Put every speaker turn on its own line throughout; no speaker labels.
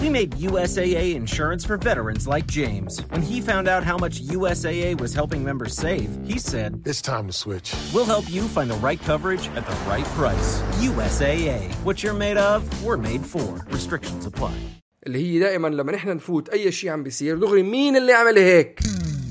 We made USAA insurance for veterans like James. When he found out how much USAA was helping members save, he said,
It's time to switch.
We'll help you find the right coverage at the right price. USAA. What you're made of, we're made for. Restrictions apply.
اللي هي دائما لما نحن نفوت اي شيء عم بيصير دغري مين اللي عمل هيك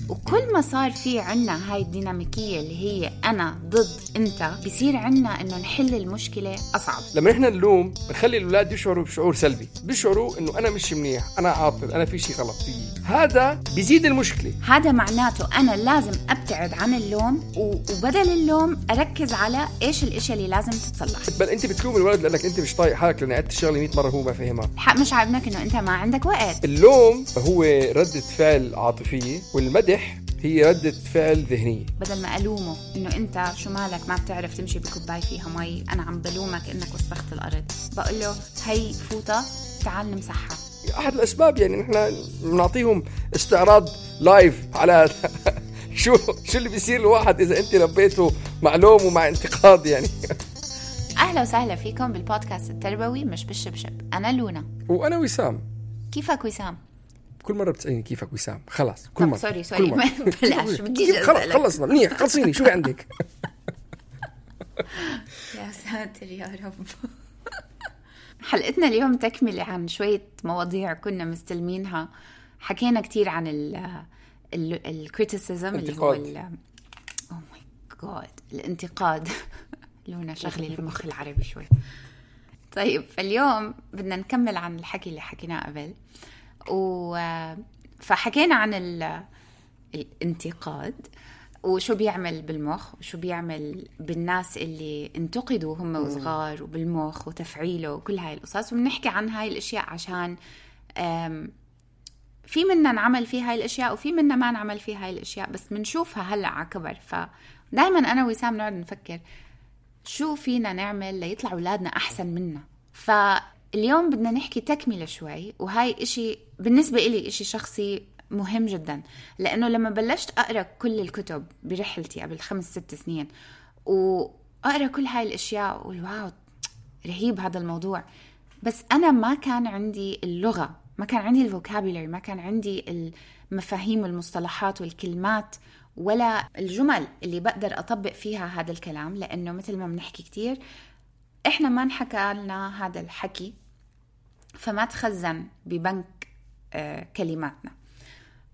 وكل ما صار في عنا هاي الديناميكية اللي هي أنا ضد أنت بصير عنا إنه نحل المشكلة أصعب.
لما نحن نلوم بنخلي الأولاد يشعروا بشعور سلبي بيشعروا إنه أنا مش منيح أنا عاطل أنا في شيء غلط. فيي هذا بيزيد المشكلة.
هذا معناته أنا لازم أبتعد عن اللوم وبدل اللوم أركز على إيش الإشياء اللي لازم تتصلح.
بل أنت بتلوم الولد لأنك أنت مش طايق حالك لأن عدت الشغله 100 مرة هو ما فهمها.
الحق مش عاجبك إنه أنت ما عندك وقت.
اللوم هو ردة فعل عاطفية والمدح هي ردة فعل ذهنية.
بدل ما ألومه إنه أنت شو مالك؟ ما بتعرف تمشي بكوباية فيها مي. أنا عم بلومك إنك وسخت الأرض. بقول له هي فوطة تعال نمسحها.
أحد الأسباب يعني نحن بنعطيهم استعراض live على شو شو اللي بيصير الواحد إذا أنت ربيته مع لوم ومع انتقاد يعني.
أهلا وسهلا فيكم بالبودكاست التربوي مش بالشبشب. أنا لونا.
وأنا وسام.
كيفك وسام؟
كل مرة بتسألني كيفك وسام. خلاص كل مرة
sorry
كل
sorry
مرة.
بلاش بديش
خلص
أسألك.
خلصنا. منيح خلصيني. شو في عندك؟
يا ساتر يا رب. حلقتنا اليوم تكملة عن شوية مواضيع كنا مستلمينها. حكينا كتير عن ال ال criticism اللي هو. ال oh my God الانتقاد. لونا شغلي المخ العربي شوي. طيب فاليوم بدنا نكمل عن الحكي اللي حكيناه قبل. و فحكينا عن ال... الانتقاد وشو بيعمل بالمخ وشو بيعمل بالناس اللي انتقدوا هم وصغار وبالمخ وتفعيله وكل هاي القصص وبنحكي عن هاي الأشياء عشان في منا نعمل فيه هاي الأشياء وفي منا ما نعمل فيه هاي الأشياء بس بنشوفها هلأ على كبر فدائما أنا وسام نقعد نفكر شو فينا نعمل ليطلع أولادنا أحسن منا. فاليوم بدنا نحكي تكملة شوي وهاي إشي بالنسبة إلي إشي شخصي مهم جدا لأنه لما بلشت أقرأ كل الكتب برحلتي قبل خمس ست سنين وأقرأ كل هاي الأشياء واقول واو رهيب هذا الموضوع بس أنا ما كان عندي اللغة ما كان عندي الفوكابولري ما كان عندي المفاهيم والمصطلحات والكلمات ولا الجمل اللي بقدر أطبق فيها هذا الكلام لأنه مثل ما بنحكي كتير إحنا ما انحكى لنا هذا الحكي فما تخزن ببنك آه، كلماتنا.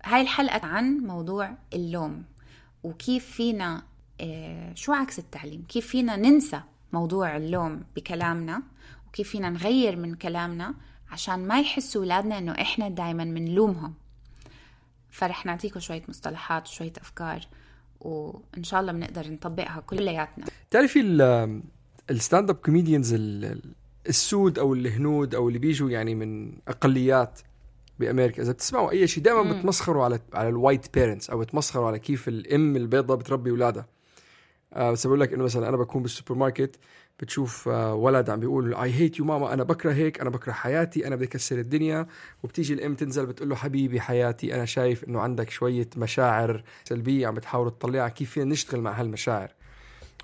هاي الحلقة عن موضوع اللوم وكيف فينا آه، شو عكس التعليم؟ كيف فينا ننسى موضوع اللوم بكلامنا؟ وكيف فينا نغير من كلامنا عشان ما يحسوا أولادنا إنه إحنا دايما بنلومهم فرح نعطيكم شوية مصطلحات وشوية أفكار وإن شاء الله بنقدر نطبقها كلياتنا.
تعرفي ال stand up comedians ال- ال- السود أو الهنود أو اللي بيجوا يعني من أقليات بأمريكا إذا بتسمعوا أي شيء دائما بتمسخروا على على ال white parents أو بتمسخروا على كيف الأم البيضاء بتربي أولادها. آه بس بقول لك إنه مثلا أنا بكون بالسوبر ماركت بتشوف آه ولد عم بيقول I hate you ماما أنا بكره هيك أنا بكره حياتي أنا بدي اكسر الدنيا. وبتيجي الأم تنزل بتقول له حبيبي حياتي أنا شايف إنه عندك شوية مشاعر سلبية عم بتحاول تطلعها كيف فينا نشتغل مع هالمشاعر.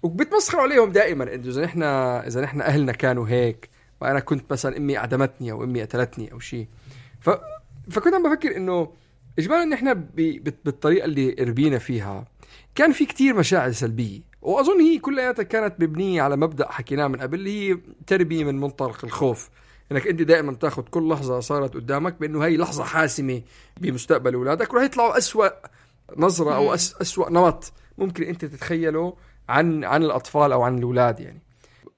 وبتمسخروا عليهم دائما. إنه إذا نحن إذا نحن أهلنا كانوا هيك وأنا كنت مثلا أمي أعدمتني أو أمي قتلتني أو شيء. ف... فكنت عم بفكر إنه اجمالا نحن ب... بالطريقة اللي ربينا فيها كان في كتير مشاعر سلبية. وأظن هي كلياتها كانت مبنية على مبدأ حكيناه من قبل اللي هي تربية من منطلق الخوف. إنك أنت دائما تاخذ كل لحظة صارت قدامك بإنه هي لحظة حاسمة بمستقبل أولادك وراح يطلعوا أسوأ نظرة أو أس... أسوأ نمط ممكن أنت تتخيله. عن عن الأطفال أو عن الأولاد يعني.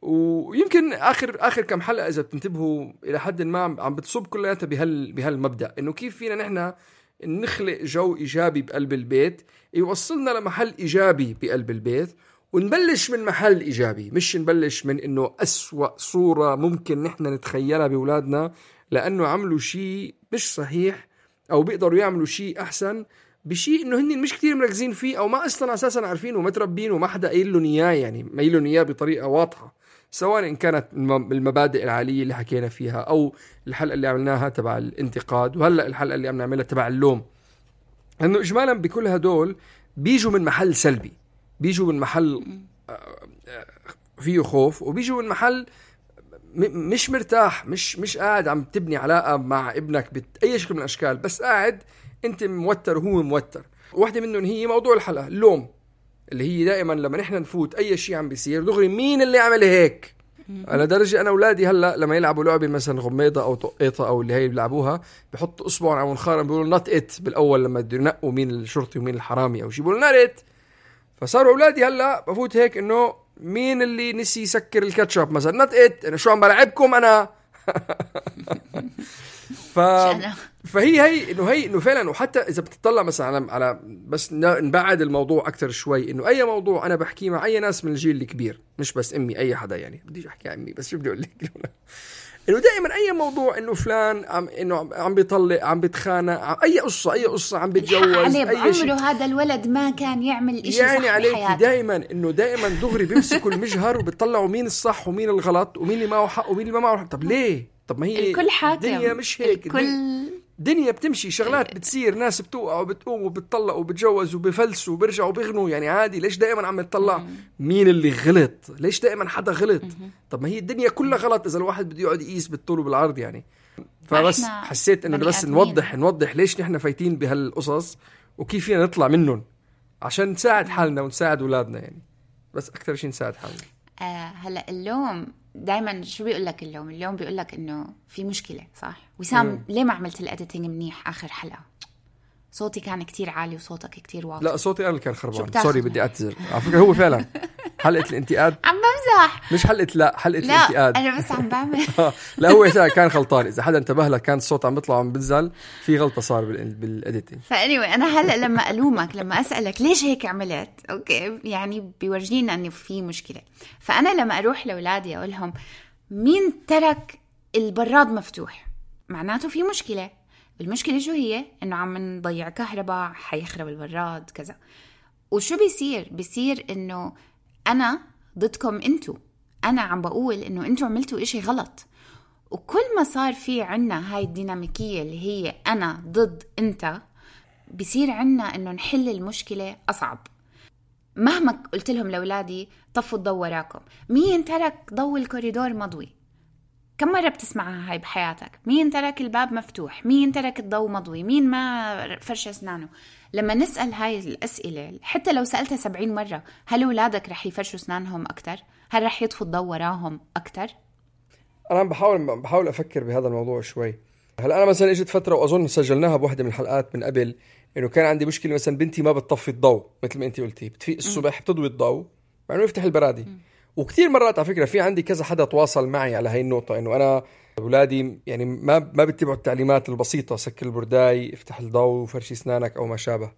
ويمكن آخر آخر كم حلقة إذا بتنتبهوا إلى حد ما عم بتصب كلياتها بهال بهالمبدأ إنه كيف فينا نحن نخلق جو إيجابي بقلب البيت يوصلنا لمحل إيجابي بقلب البيت ونبلش من محل إيجابي مش نبلش من إنه أسوأ صورة ممكن نحن نتخيلها بأولادنا لأنه عملوا شيء مش صحيح أو بيقدروا يعملوا شيء أحسن بشيء إنه هن مش كتير مركزين فيه أو ما أصلا أساسا عارفينه ومتربين وما حدا قايل لهم إياه يعني ما لهم إياه بطريقة واضحة. سواء إن كانت المبادئ العالية اللي حكينا فيها أو الحلقة اللي عملناها تبع الانتقاد وهلأ الحلقة اللي عم نعملها تبع اللوم. لأنه اجمالا بكل هدول بيجوا من محل سلبي بيجوا من محل آه، آه، فيه خوف وبيجوا من محل مش مرتاح مش مش قاعد عم تبني علاقة مع ابنك باي شكل من الأشكال بس قاعد أنت موتر وهو موتر. واحدة منهم هي موضوع الحلقة اللوم اللي هي دائما لما نحن نفوت أي شيء عم بيصير دغري مين اللي عمل هيك؟ على درجه أنا أولادي هلأ لما يلعبوا لعبة مثلا غميضة أو طقيطة أو اللي هي بيلعبوها بحطوا أصبعهم على منخار بيقولوا not it بالأول لما بده ينقوا مين الشرطي ومين الحرامي أو شيء بيقولوا not it. فصاروا أولادي هلأ بفوت هيك إنه مين اللي نسي يسكر الكاتشب مثلا؟ not it أنا شو عم بلعبكم؟ أنا. ف فهي هي إنه هي إنه فعلا وحتى إذا بتطلع مثلا على على بس نبعد الموضوع أكثر شوي إنه أي موضوع أنا بحكيه مع أي ناس من الجيل الكبير مش بس أمي أي حدا يعني. بديش أحكي أمي بس شو بدي أقول لك؟ إنه دائما أي موضوع إنه فلان عم إنه عم بيطلق عم بيتخانق أي قصة أي قصة عم بيتجوز
عليه أي شيء. هذا الولد ما كان يعمل شيء يعني صح عليك
دائما إنه دائما دغري بيمسكوا المجهر وبيطلعوا مين الصح ومين الغلط ومين اللي معه حق ومين اللي ما معه حق. طب ليه؟ طب ما هي
الكل حاكم.
الدنيا مش هيك الكل دنيا بتمشي شغلات بتصير ناس بتوقع وبتقوم وبتطلق وبتجوز وبفلسوا وبيرجعوا وبيغنوا يعني عادي ليش دائما عم نطلع مين اللي غلط؟ ليش دائما حدا غلط؟ طب ما هي الدنيا كلها غلط إذا الواحد بده يقعد يقيس بالطول وبالعرض يعني. فبس حسيت إنه بس نوضح نوضح ليش نحن فايتين بهالقصص وكيف فينا نطلع منهم عشان نساعد حالنا ونساعد أولادنا يعني. بس أكثر شيء نساعد حالنا.
آه هلأ اللوم دائما شو بيقول لك اليوم؟ اليوم بيقول لك إنه في مشكلة صح؟ وسام ليه ما عملت الاديتنج منيح آخر حلقة؟ صوتي كان كتير عالي وصوتك كتير واطي.
لا صوتي أنا اللي كان خربان. sorry بدي أعتذر. على فكرة هو فعلا. حلقه الانتقاد؟
عم بمزح.
مش حلقه لا حلقه
لا
الانتقاد؟
أنا بس عم بعمل.
آه، لا هو كان غلطان. إذا حدا انتبه لك كان الصوت عم بيطلع وعم بنزل في غلطة صار بال editing
فاني أنا هلأ لما ألومك لما أسألك ليش هيك عملت؟ okay يعني بيورجينا انه في مشكلة. فأنا لما أروح لأولادي أقول لهم مين ترك البراد مفتوح؟ معناته في مشكلة. المشكلة شو هي؟ إنه عم نضيع كهرباء حيخرب البراد كذا. وشو بيصير؟ بيصير إنه أنا ضدكم أنتو. أنا عم بقول إنه أنتو عملتوا إشي غلط. وكل ما صار في عنا هاي الديناميكية اللي هي أنا ضد أنت بصير عنا إنه نحل المشكلة أصعب. مهما قلت لهم لأولادي طفوا الضوء وراكم مين ترك ضوء الكوريدور مضوي؟ كم مرة بتسمعها هاي بحياتك؟ مين ترك الباب مفتوح؟ مين ترك الضوء مضوي؟ مين ما فرش أسنانه؟ لما نسأل هاي الأسئلة حتى لو سألتها سبعين مرة هل أولادك رح يفرشوا أسنانهم أكتر؟ هل رح يطفوا الضوء وراهم أكتر؟
أنا بحاول بحاول أفكر بهذا الموضوع شوي. هلأ أنا مثلا إجت فترة وأظن سجلناها بوحدة من الحلقات من قبل إنه كان عندي مشكلة مثلا بنتي ما بتطفي الضوء مثل ما انت قلتي. بتفيق الصبح بتضوي الضوء بعدين يفتح البرادي. وكثير مرات على فكرة في عندي كذا حدا تواصل معي على هاي النقطة إنه أنا أولادي يعني ما ما بيتبعوا التعليمات البسيطة سكر البرداي افتح الضوء وفرش أسنانك أو ما شابه.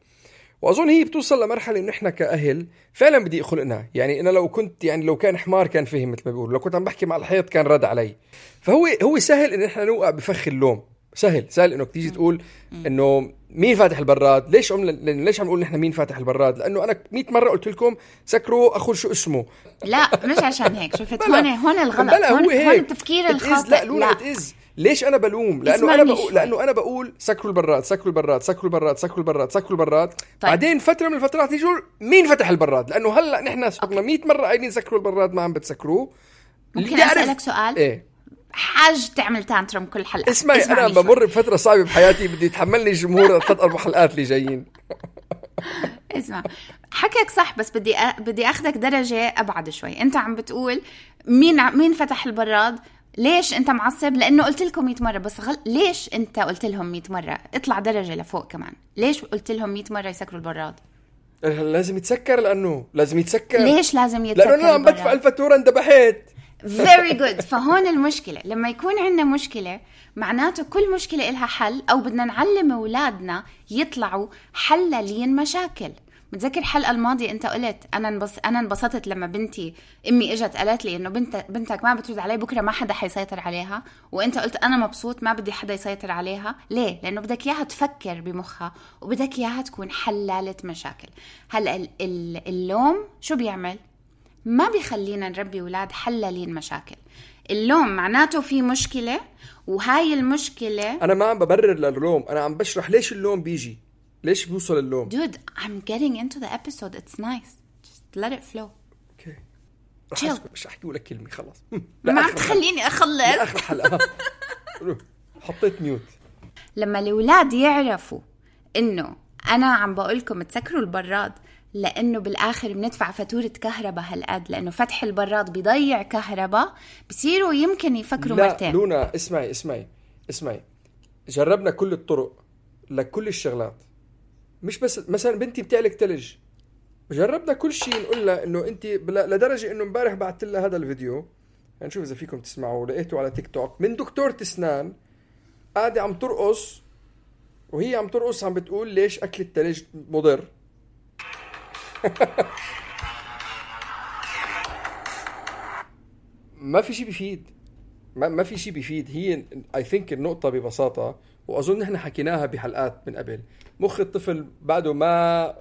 وأظن هي بتوصل لمرحلة إنه إحنا كأهل فعلا بدي خلقنا يعني أنا لو كنت يعني لو كان حمار كان فهم مثل ما بيقولوا لو كنت عم بحكي مع الحيط كان رد علي. فهو هو سهل ان إحنا نوقع بفخ اللوم. سهل سهل انك تيجي تقول إنه مين فاتح البراد؟ ليش عم ليش عم نقول نحن مين فاتح البراد؟ لأنه أنا 100 مرة قلت لكم سكروا أخو شو اسمه.
لا مش عشان هيك شفت؟ هون هون الغلط بلا هون, هو هيك. هون التفكير الخاطئ.
لا لولا اتز ليش أنا بلوم؟ لأنه أنا بقول لأنه أنا بقول سكروا البراد سكروا البراد سكروا البراد سكروا البراد سكروا البراد. طيب. بعدين فترة من الفترات يجوا مين فتح البراد؟ لأنه هلأ نحن صرنا 100 مرة قايلين سكروا البراد ما عم بتسكروه.
ممكن أسألك سؤال.
إيه.
حاج تعمل تانترم كل حلقة.
اسمعي أنا بمر بفترة صعبة بحياتي بدي يتحملني الجمهور ثلاث أربع حلقات اللي جايين.
اسمع حكيك صح بس بدي أ... بدي أخذك درجة أبعد شوي. أنت عم بتقول مين ع... مين فتح البراد؟ ليش أنت معصب؟ لأنه قلت لكم 100 مرة بس غل... ليش أنت قلت لهم 100 مرة؟ اطلع درجة لفوق كمان. ليش قلت لهم 100 مرة يسكروا البراد؟
لازم يتسكر لأنه لازم يتسكر.
ليش لازم يتسكر
لأنه أنا عم بدفع الفاتوره انذبحت
فيري جود فهون المشكلة. لما يكون عندنا مشكلة معناته كل مشكلة إلها حل أو بدنا نعلم أولادنا يطلعوا حلالين مشاكل. متذكر الحلقة الماضيه أنت قلت أنا انبس أنا انبسطت لما بنتي أمي إجت قالت لي إنه بنت بنتك ما بترد علي بكرة ما حدا حيسيطر عليها. وأنت قلت أنا مبسوط ما بدي حدا يسيطر عليها. ليه؟ لأنه بدك إياها تفكر بمخها وبدك إياها تكون حلالة مشاكل. هلأ ال- ال- اللوم شو بيعمل؟ ما بيخلينا نربي أولاد حلالين مشاكل. اللوم معناته في مشكلة وهاي المشكلة
أنا ما عم ببرر للوم أنا عم بشرح ليش اللوم بيجي ليش بيوصل اللوم.
Dude I'm getting into the episode. It's nice. Just let it flow.
okay رح
Chill.
مش أحكي ولا كلمة خلص.
ما عم تخليني. أخلص.
لآخر الحلقة روح. حطيت mute
لما الأولاد يعرفوا إنه أنا عم بقول لكم تسكروا البراد لأنه بالآخر بندفع فاتورة كهرباء هالقد لأنه فتح البراد بيضيع كهرباء بصيروا يمكن يفكروا
لا
مرتين.
لونا اسمعي اسمعي اسمعي. جربنا كل الطرق لكل الشغلات. مش بس مثلا بنتي بتعلق تلج. جربنا كل شيء نقول لها إنه أنت لدرجة إنه امبارح بعثت لها هذا الفيديو. هنشوف إذا فيكم تسمعوا لقيته على تيك توك. من دكتورة اسنان قاعدة عم ترقص وهي عم ترقص عم بتقول ليش أكل التلج مضر. ما في شيء بيفيد ما, ما في شيء بيفيد هي I think النقطة ببساطة وأظن إحنا حكيناها بحلقات من قبل. مخ الطفل بعده ما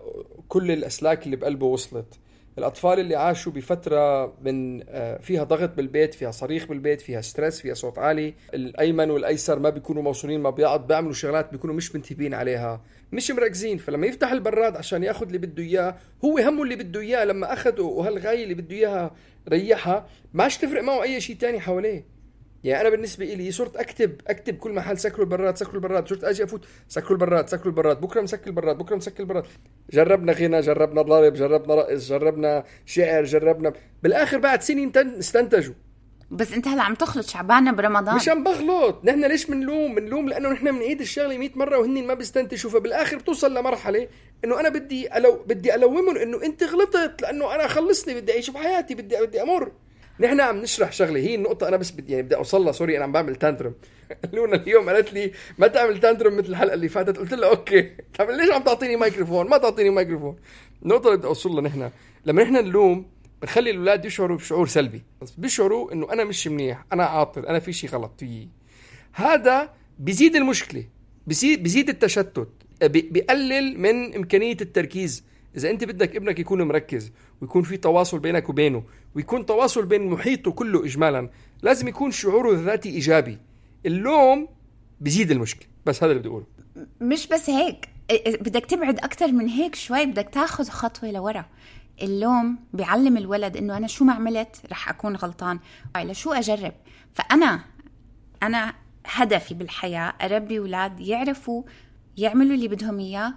كل الأسلاك اللي بقلبه وصلت. الأطفال اللي عاشوا بفترة من آه، فيها ضغط بالبيت فيها صريخ بالبيت فيها stress فيها صوت عالي الأيمن والأيسر ما بيكونوا موصولين مع بعض بيعملوا شغلات بيكونوا مش منتبهين عليها. مش مركزين. فلما يفتح البراد عشان ياخذ اللي بده إياه هو همه اللي بده إياه. لما اخذه وهالغاية اللي بده إياها ريحها ما عادش تفرق معه أي شيء تاني حواليه. يعني أنا بالنسبة لي صرت أكتب أكتب كل محل سكروا البراد سكروا البراد صرت أجي أفوت سكروا البراد سكروا البراد بكرة مسكر البراد بكرة مسكر البراد. جربنا غنى جربنا ضرب جربنا رقص جربنا شعر جربنا بالآخر بعد سنين تن- استنتجوا.
بس أنت هلأ عم تخلط شعبانة برمضان.
مش عم بغلط نحن ليش بنلوم؟ بنلوم لأنه نحن بنعيد الشغلة 100 مرة وهن ما بيستنتجوا فبالآخر بتوصل لمرحلة إنه أنا بدي ألو بدي ألومهم إنه أنت غلطت لأنه أنا خلصني بدي أعيش بحياتي بدي بدي أمر. نحن عم نشرح شغلة هي النقطة أنا بس بدي يعني بدي اوصل لها sorry أنا عم بعمل tantrum لونا اليوم قالت لي ما تعمل tantrum مثل الحلقة اللي فاتت. قلت لها okay. طب ليش عم تعطيني مايكروفون ما تعطيني مايكروفون النقطة اللي بدي اوصل لها نحن لما نحن نلوم بنخلي الأولاد يشعروا بشعور سلبي. بيشعروا إنه أنا مش منيح أنا عاطل أنا في شيء غلط. فيي هذا بيزيد المشكلة بيزيد بيزيد التشتت بيقلل من إمكانية التركيز. إذا أنت بدك ابنك يكون مركز ويكون في تواصل بينك وبينه ويكون تواصل بين محيطه كله اجمالا لازم يكون شعوره الذاتي إيجابي. اللوم بيزيد المشكلة. بس هذا اللي بدي أقوله.
مش بس هيك. إ- إ- بدك تبعد أكثر من هيك شوي بدك تاخذ خطوة لورا. اللوم بيعلم الولد إنه أنا شو ما عملت رح أكون غلطان. لشو أجرب؟ فأنا أنا هدفي بالحياة أربي أولاد يعرفوا يعملوا اللي بدهم إياه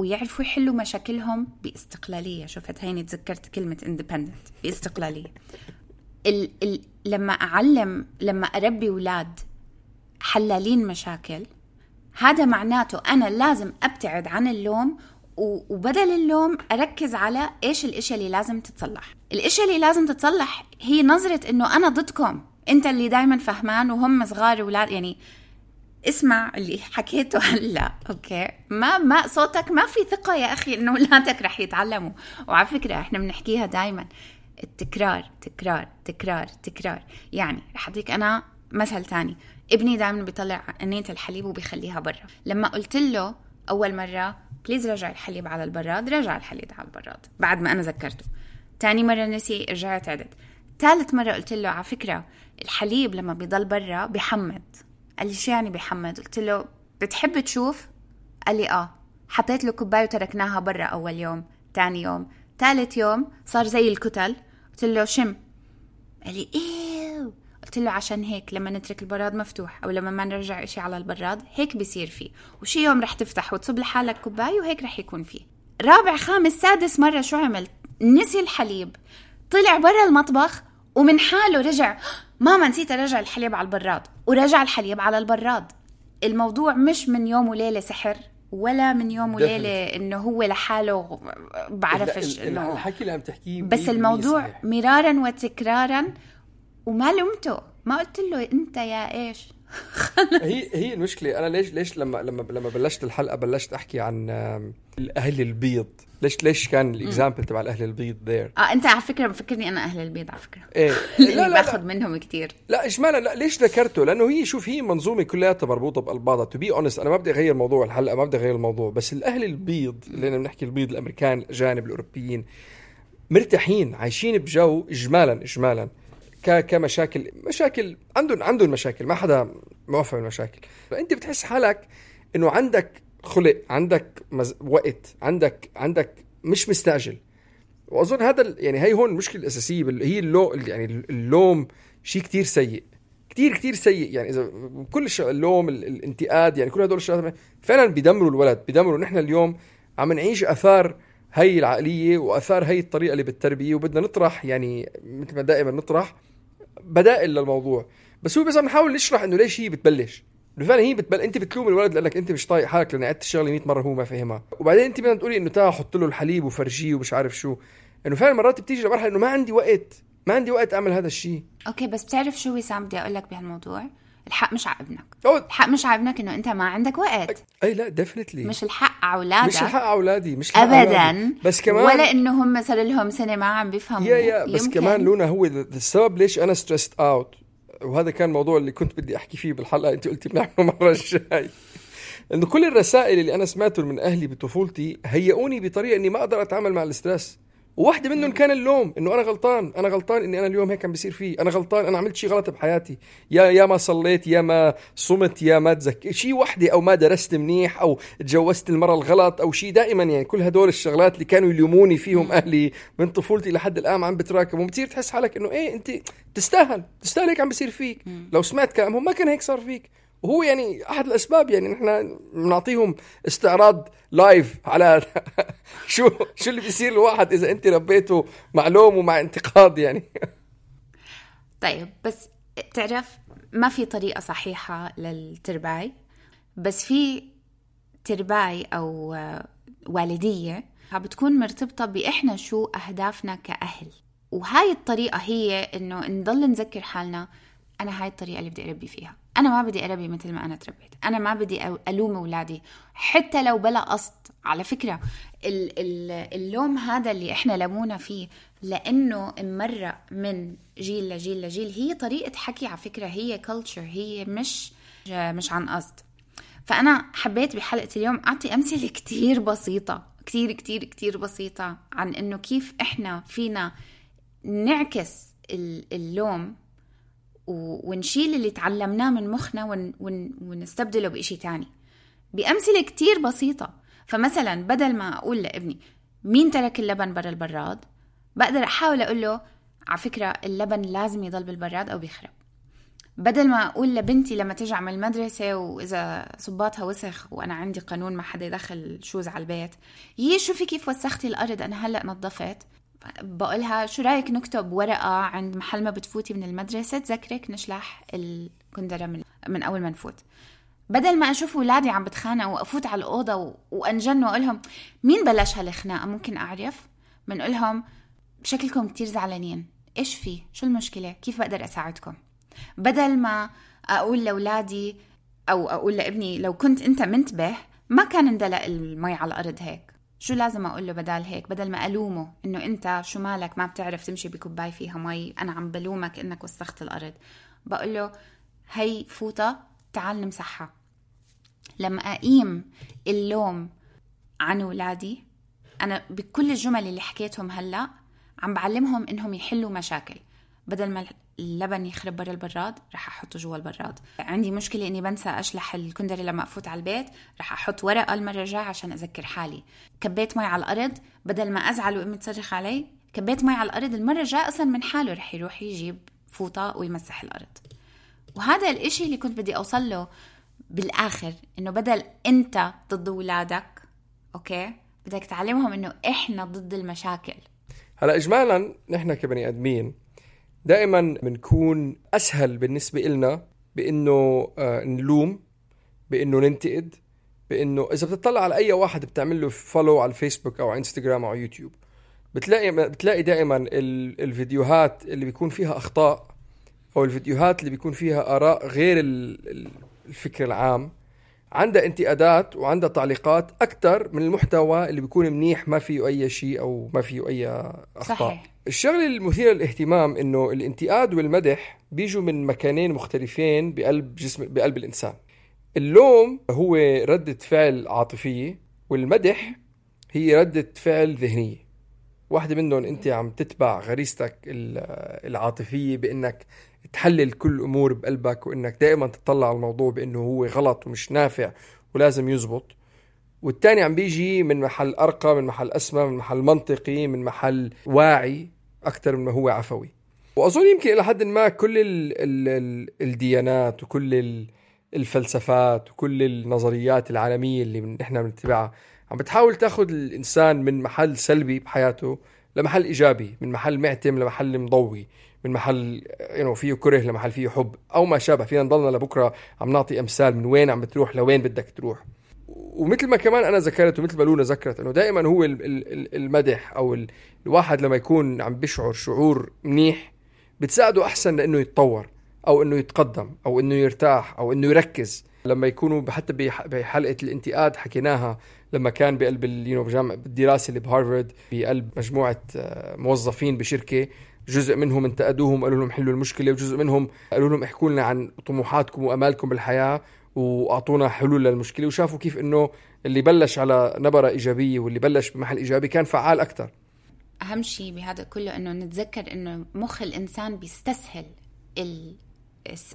ويعرفوا يحلوا مشاكلهم باستقلالية. شفت هيني تذكرت كلمة independent باستقلالية. ال ال لما أعلم لما أربي أولاد حلالين مشاكل هذا معناته أنا لازم أبتعد عن اللوم وبدل اللوم أركز على إيش الإشياء اللي لازم تتصلح. الإشياء اللي لازم تتصلح هي نظرة إنه أنا ضدكم. أنت اللي دايما فهمان وهم صغار أولاد يعني اسمع اللي حكيته هلا okay؟ ما ما صوتك ما في ثقة يا أخي إنه اولادك رح يتعلموا. وعلى فكرة إحنا بنحكيها دائما التكرار تكرار تكرار تكرار. يعني رح اعطيك أنا مثل تاني. ابني دائما بيطلع انية الحليب وبيخليها برا. لما قلت له أول مرة please رجع الحليب على البراد. رجع الحليب على البراد بعد ما أنا ذكرته. تاني مرة نسي رجعت عدت. ثالث مرة قلت له على فكرة الحليب لما بيضل برا بيحمض قال لي شو يعني بيحمض قلت له بتحب تشوف؟ قال لي آه. حطيت له كوباية وتركناها برا أول يوم تاني يوم ثالث يوم صار زي الكتل. قلت له شم. قال لي إيه قلت له عشان هيك لما نترك البراد مفتوح أو لما ما نرجع إشي على البراد هيك بيصير فيه. وشي يوم رح تفتح وتصب لحالك كوباية وهيك رح يكون فيه. رابع خامس سادس مرة شو عملت؟ نسي الحليب. طلع برا المطبخ ومن حاله رجع ماما نسيت ارجع الحليب على البراد ورجع الحليب على البراد. الموضوع مش من يوم وليلة سحر ولا من يوم وليلة إنه هو لحاله بعرفش إنه
الحكي اللي عم تحكيه
بس
100%
الموضوع
صحيح.
مرارا وتكرارا وما لومته. ما قلت له أنت يا إيش؟
هي هي المشكلة. أنا ليش ليش لما لما لما بلشت الحلقة بلشت أحكي عن الأهل البيض. ليش ليش كان ال example تبع الأهل البيض there
آه أنت على فكرة مفكرني أنا أهل البيض على
فكرة.
إيه.
لا لا
باخذ منهم كثير
لا اجمالا لا ليش ذكرته؟ لأنه هي شوف هي منظومة كلياتها مربوطة بقلبها to be honest أنا ما بدي أغير موضوع الحلقة ما بدي أغير الموضوع. بس الأهل البيض اللي أنا بنحكي البيض الأمريكان الأجانب الأوروبيين مرتاحين عايشين بجو اجمالا اجمالا. كمشاكل مشاكل عندهم عندهم مشاكل. ما حدا موافق بالمشاكل فأنت بتحس حالك إنه عندك خلق عندك مز... وقت عندك عندك مش مستعجل. وأظن هذا يعني هي هون المشكلة الأساسية بال- هي اللو يعني اللوم شيء كتير سيء. كتير كتير سيء. يعني إذا كل. اللوم ال... الانتقاد يعني كل هدول الشغلات فعلا بيدمروا الولد بيدمروا. نحن اليوم عم نعيش أثار هي العقلية وأثار هي الطريقة اللي بالتربية وبدنا نطرح يعني مثل ما دائما نطرح بدائل للموضوع. بس هو بس عم نحاول نشرح إنه ليش هي بتبلش. فعلا هي بتبل أنت بتلوم الولد لأنك أنت مش طايق حالك لأن عدت الشغلة 100 مرة هو ما فهمها. وبعدين أنت بدنا تقولي إنه تعال حط له الحليب وفرجيه ومش عارف شو. إنه فعلا مرات بتيجي لمرحلة إنه ما عندي وقت ما عندي وقت أعمل هذا الشيء.
okay بس بتعرف شو وسام؟ بدي أقول لك بهالموضوع. الحق مش على ابنك. الحق مش على ابنك إنه أنت ما عندك وقت.
أي لا definitely
مش الحق على أولادك.
مش الحق على أولادي مش الحق
ابدا.
أولادي. بس كمان
ولا انه هم صار لهم سنه ما عم بيفهموا
يا يا بس
يمكن.
كمان لونا هو ال- السبب ليش أنا stressed out وهذا كان الموضوع اللي كنت بدي أحكي فيه بالحلقة أنت قلتي بنعمله المره الجاي. إنه كل الرسائل اللي أنا سمعتهم من أهلي بطفولتي هيئوني بطريقة إني ما أقدر أتعامل مع ال stress وواحدة منهم كان اللوم إنه أنا غلطان أنا غلطان إني أنا اليوم هيك عم بيصير فيه أنا غلطان أنا عملت شيء غلط بحياتي يا يا ما صليت يا ما صمت يا ما تزك شيء وحدة أو ما درست منيح أو تجوزت المره الغلط أو شيء دائما يعني كل هدول الشغلات اللي كانوا يلوموني فيهم أهلي من طفولتي لحد الآن عم بتراكم وبتصير تحس حالك إنه إيه أنت تستاهل تستاهل هيك عم بيصير فيك. لو سمعت كلامهم ما كان هيك صار فيك. وهو يعني أحد الأسباب يعني نحن بنعطيهم استعراض لايف على شو شو اللي بيصير الواحد إذا أنت ربيته مع لوم ومع انتقاد يعني.
طيب بس بتعرف ما في طريقة صحيحة للترباي بس في ترباي أو والدية بتكون مرتبطة بإحنا شو أهدافنا كأهل. وهاي الطريقة هي إنه نضل نذكر حالنا أنا هاي الطريقة اللي بدي أربي فيها. أنا ما بدي أربي مثل ما أنا تربيت. أنا ما بدي ألوم أولادي. حتى لو بلا قصد. على ال- اللوم هذا اللي إحنا لمونا فيه لأنه ممرق من جيل لجيل لجيل. هي طريقة حكي على فكرة. هي كلتشر هي مش مش عن قصد. فأنا حبيت بحلقة اليوم أعطي أمثلة كتير بسيطة. كتير كتير كتير بسيطة عن إنه كيف إحنا فينا نعكس ال- اللوم ونشيل اللي تعلمناه من مخنا ون ون ونستبدله بإشي تاني. بأمثلة كتير بسيطة. فمثلا بدل ما أقول لابني مين ترك اللبن برا البراد؟ بقدر أحاول أقول له على فكرة اللبن لازم يضل بالبراد أو بيخرب. بدل ما أقول لبنتي لما ترجع من المدرسة وإذا صباطها وسخ وأنا عندي قانون ما حدا يدخل شوز على البيت يي شوفي كيف وسختي الأرض أنا هلأ نظفت. بقولها شو رأيك نكتب ورقة عند محل ما بتفوتي من المدرسة تذكرك نشلح الكندرة من, من أول ما نفوت؟ بدل ما أشوف أولادي عم بتخانقوا وأفوت على الأوضة. وأنجن وأقول لهم مين بلش هالخناقة؟ ممكن أعرف. بنقول لهم شكلكم كتير زعلانين. إيش في؟ شو المشكلة؟ كيف بقدر أساعدكم؟ بدل ما أقول لأولادي أو أقول لابني لو كنت أنت منتبه ما كان اندلق المي على الأرض هيك. شو لازم أقول له بدال هيك؟ بدل ما ألومه إنه أنت شو مالك؟ ما بتعرف تمشي بكوباية فيها مي. أنا عم بلومك إنك وسخت الأرض. بقول له هي فوطة تعال نمسحها. لما أقيم اللوم عن أولادي أنا بكل الجمل اللي حكيتهم هلأ عم بعلمهم إنهم يحلوا مشاكل. بدل ما اللبن يخرب برا البراد رح أحطه جوا البراد. عندي مشكلة إني بنسى أشلح الكندره لما أفوت على البيت رح أحط ورقه المره الجايه عشان أذكر حالي. كبيت مي على الأرض بدل ما أزعل وامي تصرخ علي كبيت مي على الأرض المرة الجاية أصلا من حاله رح يروح يجيب فوطة ويمسح الأرض. وهذا الإشي اللي كنت بدي أوصل له بالآخر إنه بدل أنت ضد اولادك okay؟ بدك تعلمهم إنه إحنا ضد المشاكل.
هلا اجمالا نحن كبني آدمين دائما بنكون أسهل بالنسبة إلنا بإنه آه، نلوم بإنه ننتقد بإنه إذا بتطلع على أي واحد بتعمل له follow على الفيسبوك أو على انستغرام أو يوتيوب بتلاقي بتلاقي دائما ال- الفيديوهات اللي بيكون فيها أخطاء أو الفيديوهات اللي بيكون فيها آراء غير ال- ال- الفكر العام عندها انتقادات وعندها تعليقات أكثر من المحتوى اللي بيكون منيح ما فيه أي شيء أو ما فيه أي أخطاء
صحيح.
الشغلة المثيرة للاهتمام إنه الانتقاد والمدح بيجوا من مكانين مختلفين بقلب جسم بقلب الإنسان. اللوم هو ردة فعل عاطفية والمدح هي ردة فعل ذهنية. واحدة منهم أنت عم تتبع غريزتك ال- العاطفية بإنك تحلل كل الأمور بقلبك وإنك دائما تطلع على الموضوع بإنه هو غلط ومش نافع ولازم يزبط. والتاني عم بيجي من محل أرقى من محل أسمى من محل منطقي من محل واعي أكثر من ما هو عفوي. وأظن يمكن إلى حد ما كل ال ال ال الديانات وكل ال الفلسفات وكل النظريات العالمية اللي نحن بنتبعها عم بتحاول تاخذ الإنسان من محل سلبي بحياته لمحل إيجابي من محل معتم لمحل مضوي من محل يعني فيه كره لمحل فيه حب أو ما شابه. فينا نضلنا لبكرة عم نعطي أمثال من وين عم بتروح لوين بدك تروح. ومثل ما كمان أنا ذكرت ومثل ما لونا ذكرت إنه دائما هو ال- ال- ال- المدح أو ال- الواحد لما يكون عم بيشعر شعور منيح بتساعده أحسن لإنه يتطور أو إنه يتقدم أو إنه يرتاح أو إنه يركز. لما يكونوا حتى بح- بحلقة الانتقاد حكيناها لما كان بقلب ال- you know بجامعة الدراسة اللي بهارفارد بقلب مجموعة آه، موظفين بشركة جزء منهم انتقدوهم قالوا لهم حلوا المشكلة وجزء منهم قالوا لهم احكوا لنا عن طموحاتكم وأمالكم بالحياة. وأعطونا حلول للمشكلة وشافوا كيف إنه اللي بلش على نبرة إيجابية واللي بلش بمحل إيجابي كان فعال أكثر
أهم شيء بهذا كله إنه نتذكر إنه مخ الإنسان بيستسهل ال...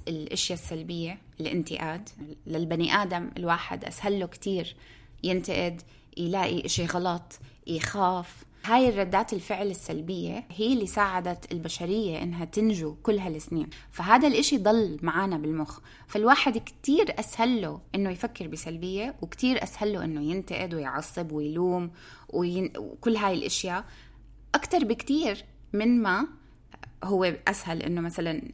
الأشياء السلبية الانتقاد. للبني آدم الواحد أسهل له كثير ينتقد يلاقي اشي غلط يخاف هاي الردات الفعل السلبية هي اللي ساعدت البشرية إنها تنجو كل هالسنين. فهذا الإشي ضل معانا بالمخ. فالواحد كتير أسهل له إنه يفكر بسلبية وكتير أسهل له إنه ينتقد ويعصب ويلوم وين... وكل هاي الأشياء. أكتر بكتير من ما هو أسهل إنه مثلا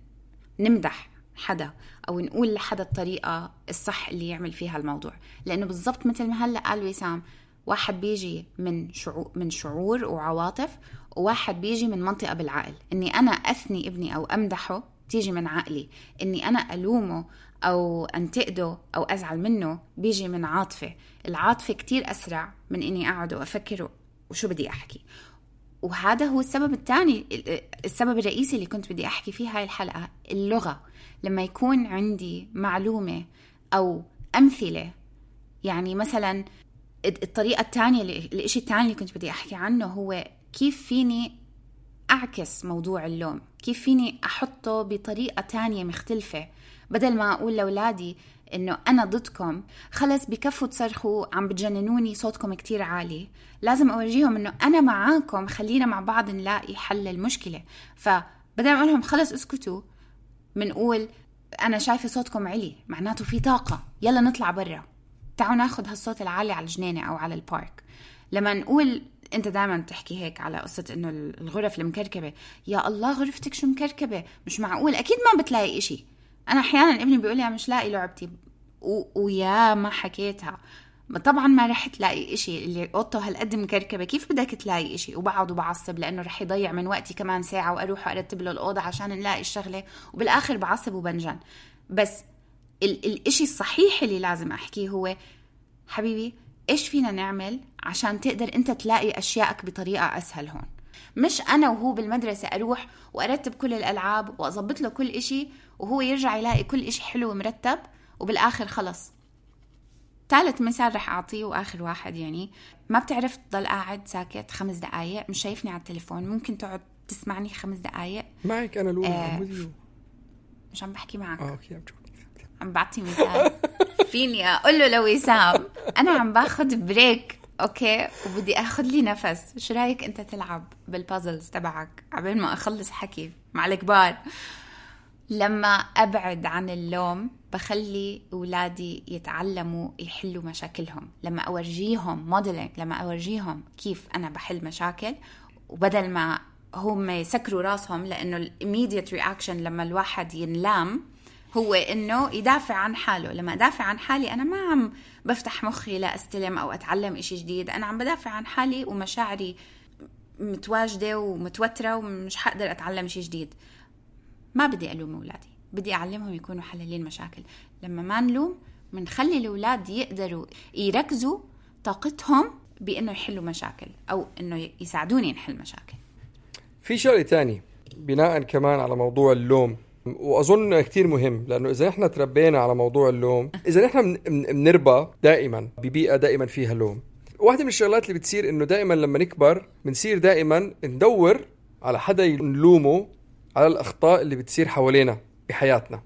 نمدح حدا أو نقول لحدا الطريقة الصح اللي يعمل فيها الموضوع. لأنه بالضبط مثل ما هلأ قال وسام واحد بيجي من شعور من شعور وعواطف وواحد بيجي من منطقة بالعقل. إني أنا أثني ابني أو أمدحه تيجي من عقلي. إني أنا ألومه أو أنتقده أو أزعل منه بيجي من عاطفة. العاطفة كتير أسرع من إني أقعد وأفكر وشو بدي أحكي. وهذا هو السبب الثاني السبب الرئيسي اللي كنت بدي أحكي فيه هاي الحلقة اللغة. لما يكون عندي معلومة أو أمثلة يعني مثلا الطريقة الثانية الشيء الثاني اللي كنت بدي أحكي عنه هو كيف فيني أعكس موضوع اللوم؟ كيف فيني أحطه بطريقة تانية مختلفة؟ بدل ما أقول لأولادي إنه أنا ضدكم خلص بكفوا تصرخوا عم بتجننوني صوتكم كتير عالي. لازم أورجيهم إنه أنا معاكم خلينا مع بعض نلاقي حل للمشكلة. فبدل ما أقول لهم خلص اسكتوا بنقول أنا شايفة صوتكم علي معناته في طاقة يلا نطلع برا. تعالوا ناخذ هالصوت العالي على الجنينة أو على البارك. لما نقول أنت دائما بتحكي هيك على قصة إنه الغرف المكركبة يا الله غرفتك شو مكركبة؟ مش معقول أكيد ما بتلاقي إشي. أنا أحيانا ابني بيقول لي مش لاقي لعبتي. و... ويا ما حكيتها. طبعا ما رح تلاقي إشي. اللي اوضته هالقد مكركبة كيف بدك تلاقي إشي؟ وبقعد وبعصب لأنه رح يضيع من وقتي كمان ساعة وأروح ارتب له الأوضة عشان نلاقي الشغلة. وبالآخر بعصب وبنجن بس ال... الإشي الصحيح اللي لازم أحكيه هو حبيبي إيش فينا نعمل عشان تقدر أنت تلاقي أشيائك بطريقة أسهل هون؟ مش أنا وهو بالمدرسة أروح وأرتب كل الألعاب وأظبط له كل إشي وهو يرجع يلاقي كل إشي حلو ومرتب وبالآخر خلص. ثالث مثال رح أعطيه وآخر واحد يعني. ما بتعرف تضل قاعد ساكت خمس دقايق مش شايفني على التليفون ممكن تقعد تسمعني خمس دقايق؟
معك أنا لونا
آه. مش عم بحكي معك.
آه okay I'm joking.
عم بعطي مثال. فيني أقول له لوسام أنا عم باخذ break okay؟ وبدي اخذ لي نفس. شو رأيك أنت تلعب بال puzzles تبعك؟ عبين ما أخلص حكي مع الكبار. لما أبعد عن اللوم بخلي أولادي يتعلموا يحلوا مشاكلهم. لما أورجيهم modeling لما أورجيهم كيف أنا بحل مشاكل وبدل ما هم يسكروا راسهم لأنه ال immediate reaction لما الواحد ينلام هو إنه يدافع عن حاله. لما أدافع عن حالي أنا ما عم بفتح مخي لأستلم أو أتعلم إشي جديد. أنا عم بدافع عن حالي ومشاعري متواجدة ومتوترة ومش حقدر أتعلم شيء جديد. ما بدي ألوم أولادي. بدي أعلمهم يكونوا حلالين مشاكل. لما ما نلوم بنخلي الأولاد يقدروا يركزوا طاقتهم بإنه يحلوا مشاكل أو إنه يساعدوني نحل مشاكل.
في شغلة تاني بناء كمان على موضوع اللوم. وأظن كثير مهم لأنه إذا إحنا تربينا على موضوع اللوم إذا إحنا بنربى دائما ببيئة دائما فيها لوم. واحدة من الشغلات اللي بتصير إنه دائما لما نكبر بنصير دائما ندور على حدا نلومه على الأخطاء اللي بتصير حوالينا بحياتنا.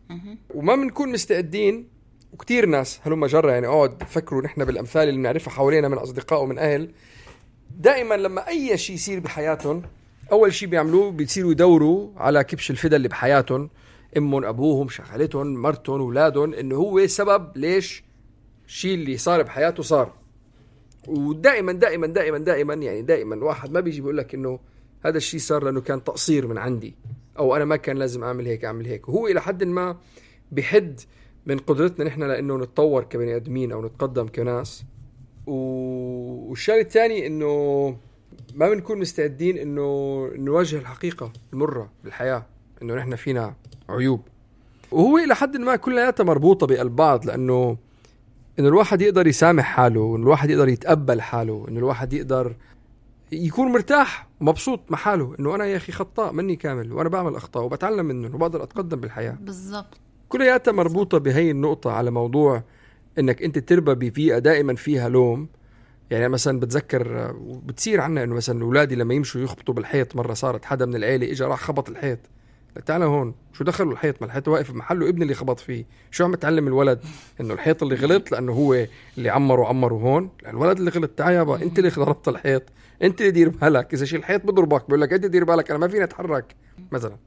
وما بنكون مستعدين وكثير ناس هلما جرى يعني اقعد فكروا نحن بالأمثال اللي بنعرفها حوالينا من أصدقاء ومن أهل. دائما لما أي شيء يصير بحياتهم أول شيء بيعملوه بيصيروا يدوروا على كبش الفدا اللي بحياتهم. امهم أبوهم شغلتهم مرتهم أولادهم انه هو سبب ليش الشيء اللي صار بحياته صار. ودائما دائما دائما دائما يعني دائما واحد ما بيجي بيقول لك إنه هذا الشيء صار لأنه كان تقصير من عندي أو أنا ما كان لازم أعمل هيك أعمل هيك. وهو إلى حد ما بحد من قدرتنا نحن لإنه نتطور كبني آدمين أو نتقدم كناس. والشيء الثاني إنه ما بنكون مستعدين إنه نواجه الحقيقة المرة بالحياة. إنه نحن فينا عيوب. وهو إلى حد ما كلياتها مربوطة بالبعض لأنه إنه الواحد يقدر يسامح حاله وانه الواحد يقدر يتقبل حاله إنه الواحد يقدر يكون مرتاح ومبسوط مع حاله إنه أنا يا أخي خطاء مني كامل وأنا بعمل أخطاء وبتعلم منهم وبقدر أتقدم بالحياة.
بالضبط.
كلياتها مربوطة بهي النقطة على موضوع إنك أنت تربى ببيئه دائما فيها لوم؟ يعني مثلا بتذكر بتصير عنا إنه مثلا أولادي لما يمشوا يخبطوا بالحيط مرة صارت حدا من العيلة اجى راح خبط الحيط. تعال هون. شو دخلوا الحيط؟ ما الحيط واقف بمحله ابني اللي خبط فيه. شو عم تعلم الولد؟ إنه الحيط اللي غلط لأنه هو اللي عمره عمره هون. الولد اللي غلط تعال يابا أنت اللي ضربت الحيط. أنت اللي دير بالك إذا شي الحيط بضربك بقول لك أنت دير بالك أنا ما فيني أتحرك. مثلا.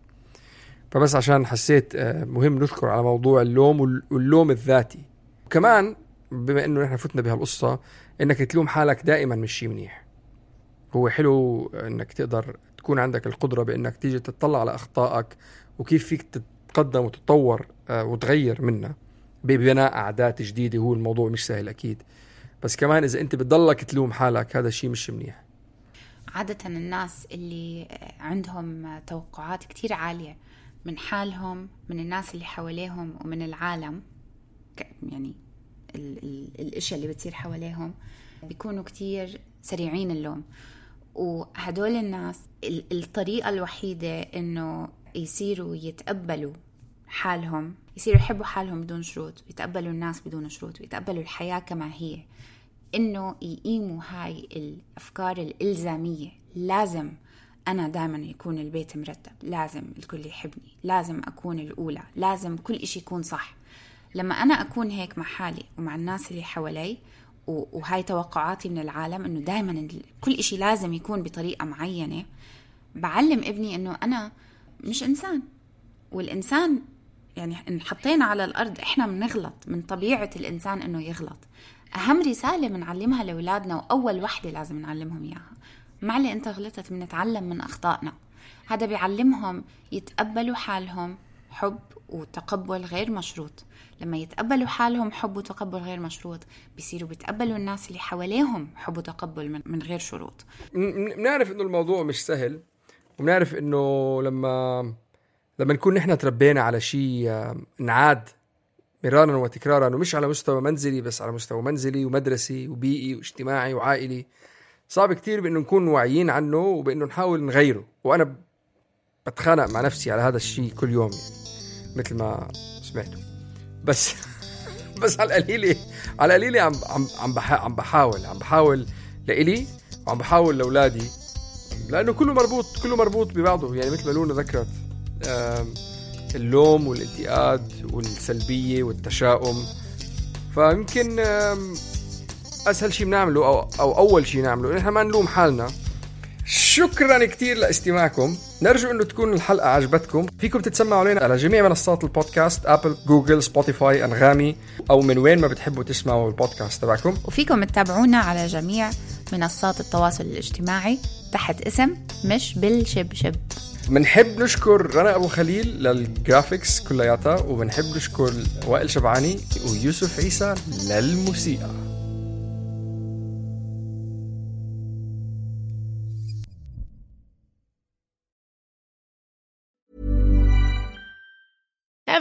فبس عشان حسيت آه، مهم نذكر على موضوع اللوم واللوم الذاتي. وكمان بما إنه نحن فتنا بهالقصة إنك تلوم حالك دائما مش شيء منيح. هو حلو إنك تقدر تكون عندك القدرة بإنك تيجي تطلع على أخطائك وكيف فيك تتقدم وتتطور آه، وتغير منها ببناء عادات جديدة. هو الموضوع مش سهل أكيد. بس كمان إذا أنت بتضلك تلوم حالك هذا الشيء مش منيح.
عادة الناس اللي عندهم توقعات كتير عالية من حالهم من الناس اللي حواليهم ومن العالم يعني ال ال الإشياء اللي بتصير حواليهم بيكونوا كتير سريعين اللوم. وهدول الناس الطريقة الوحيدة إنه يصيروا يتقبلوا حالهم يصيروا يحبوا حالهم بدون شروط ويتقبلوا الناس بدون شروط ويتقبلوا الحياة كما هي. إنه يقيموا هاي الأفكار الإلزامية. لازم أنا دائما يكون البيت مرتب لازم الكل يحبني لازم أكون الأولى لازم كل إشي يكون صح. لما أنا أكون هيك مع حالي ومع الناس اللي حوالي وهاي توقعاتي من العالم إنه دائما كل إشي لازم يكون بطريقة معينة. بعلم ابني إنه أنا مش إنسان. والإنسان يعني إن حطينا على الأرض إحنا بنغلط من طبيعة الإنسان إنه يغلط. أهم رسالة بنعلمها لأولادنا وأول وحدة لازم نعلمهم إياها. معلي أنت غلطت بنتعلم من أخطائنا. هذا بيعلمهم يتقبلوا حالهم حب وتقبل غير مشروط. لما يتقبلوا حالهم حب وتقبل غير مشروط بيصيروا بيتقبلوا الناس اللي حواليهم حب وتقبل من, غير شروط.
بنعرف إنه الموضوع مش سهل وبنعرف إنه لما لما نكون نحن تربينا على شيء نعاد مرارا وتكرارا ومش على مستوى منزلي بس على مستوى منزلي ومدرسي وبيئي واجتماعي وعائلي صعب كتير بإنه نكون واعيين عنه وبإنه نحاول نغيره. وأنا بتخانق مع نفسي على هذا الشيء كل يوم يعني مثل ما سمعتوا. بس بس على القليلة على القليلة عم عم عم بحاول عم بحاول لإلي وعم بحاول لأولادي لأنه كله مربوط كله مربوط ببعضه. يعني مثل ما لونا ذكرت اللوم والإنتقاد والسلبية والتشاؤم. فيمكن أسهل شيء بنعمله أو أو أول شيء نعمله نحن ما نلوم حالنا. شكرا كثير لاستماعكم. نرجو إنه تكون الحلقة عجبتكم. فيكم تتسمعوا علينا على جميع منصات البودكاست Apple Google Spotify أنغامي أو من وين ما بتحبوا تسمعوا البودكاست تبعكم.
وفيكم تتابعونا على جميع منصات التواصل الاجتماعي تحت اسم مش بالشبشب.
بنحب نشكر رنا أبو خليل لل graphics كلياتها وبنحب نشكر وائل شبعاني ويوسف عيسى للموسيقى.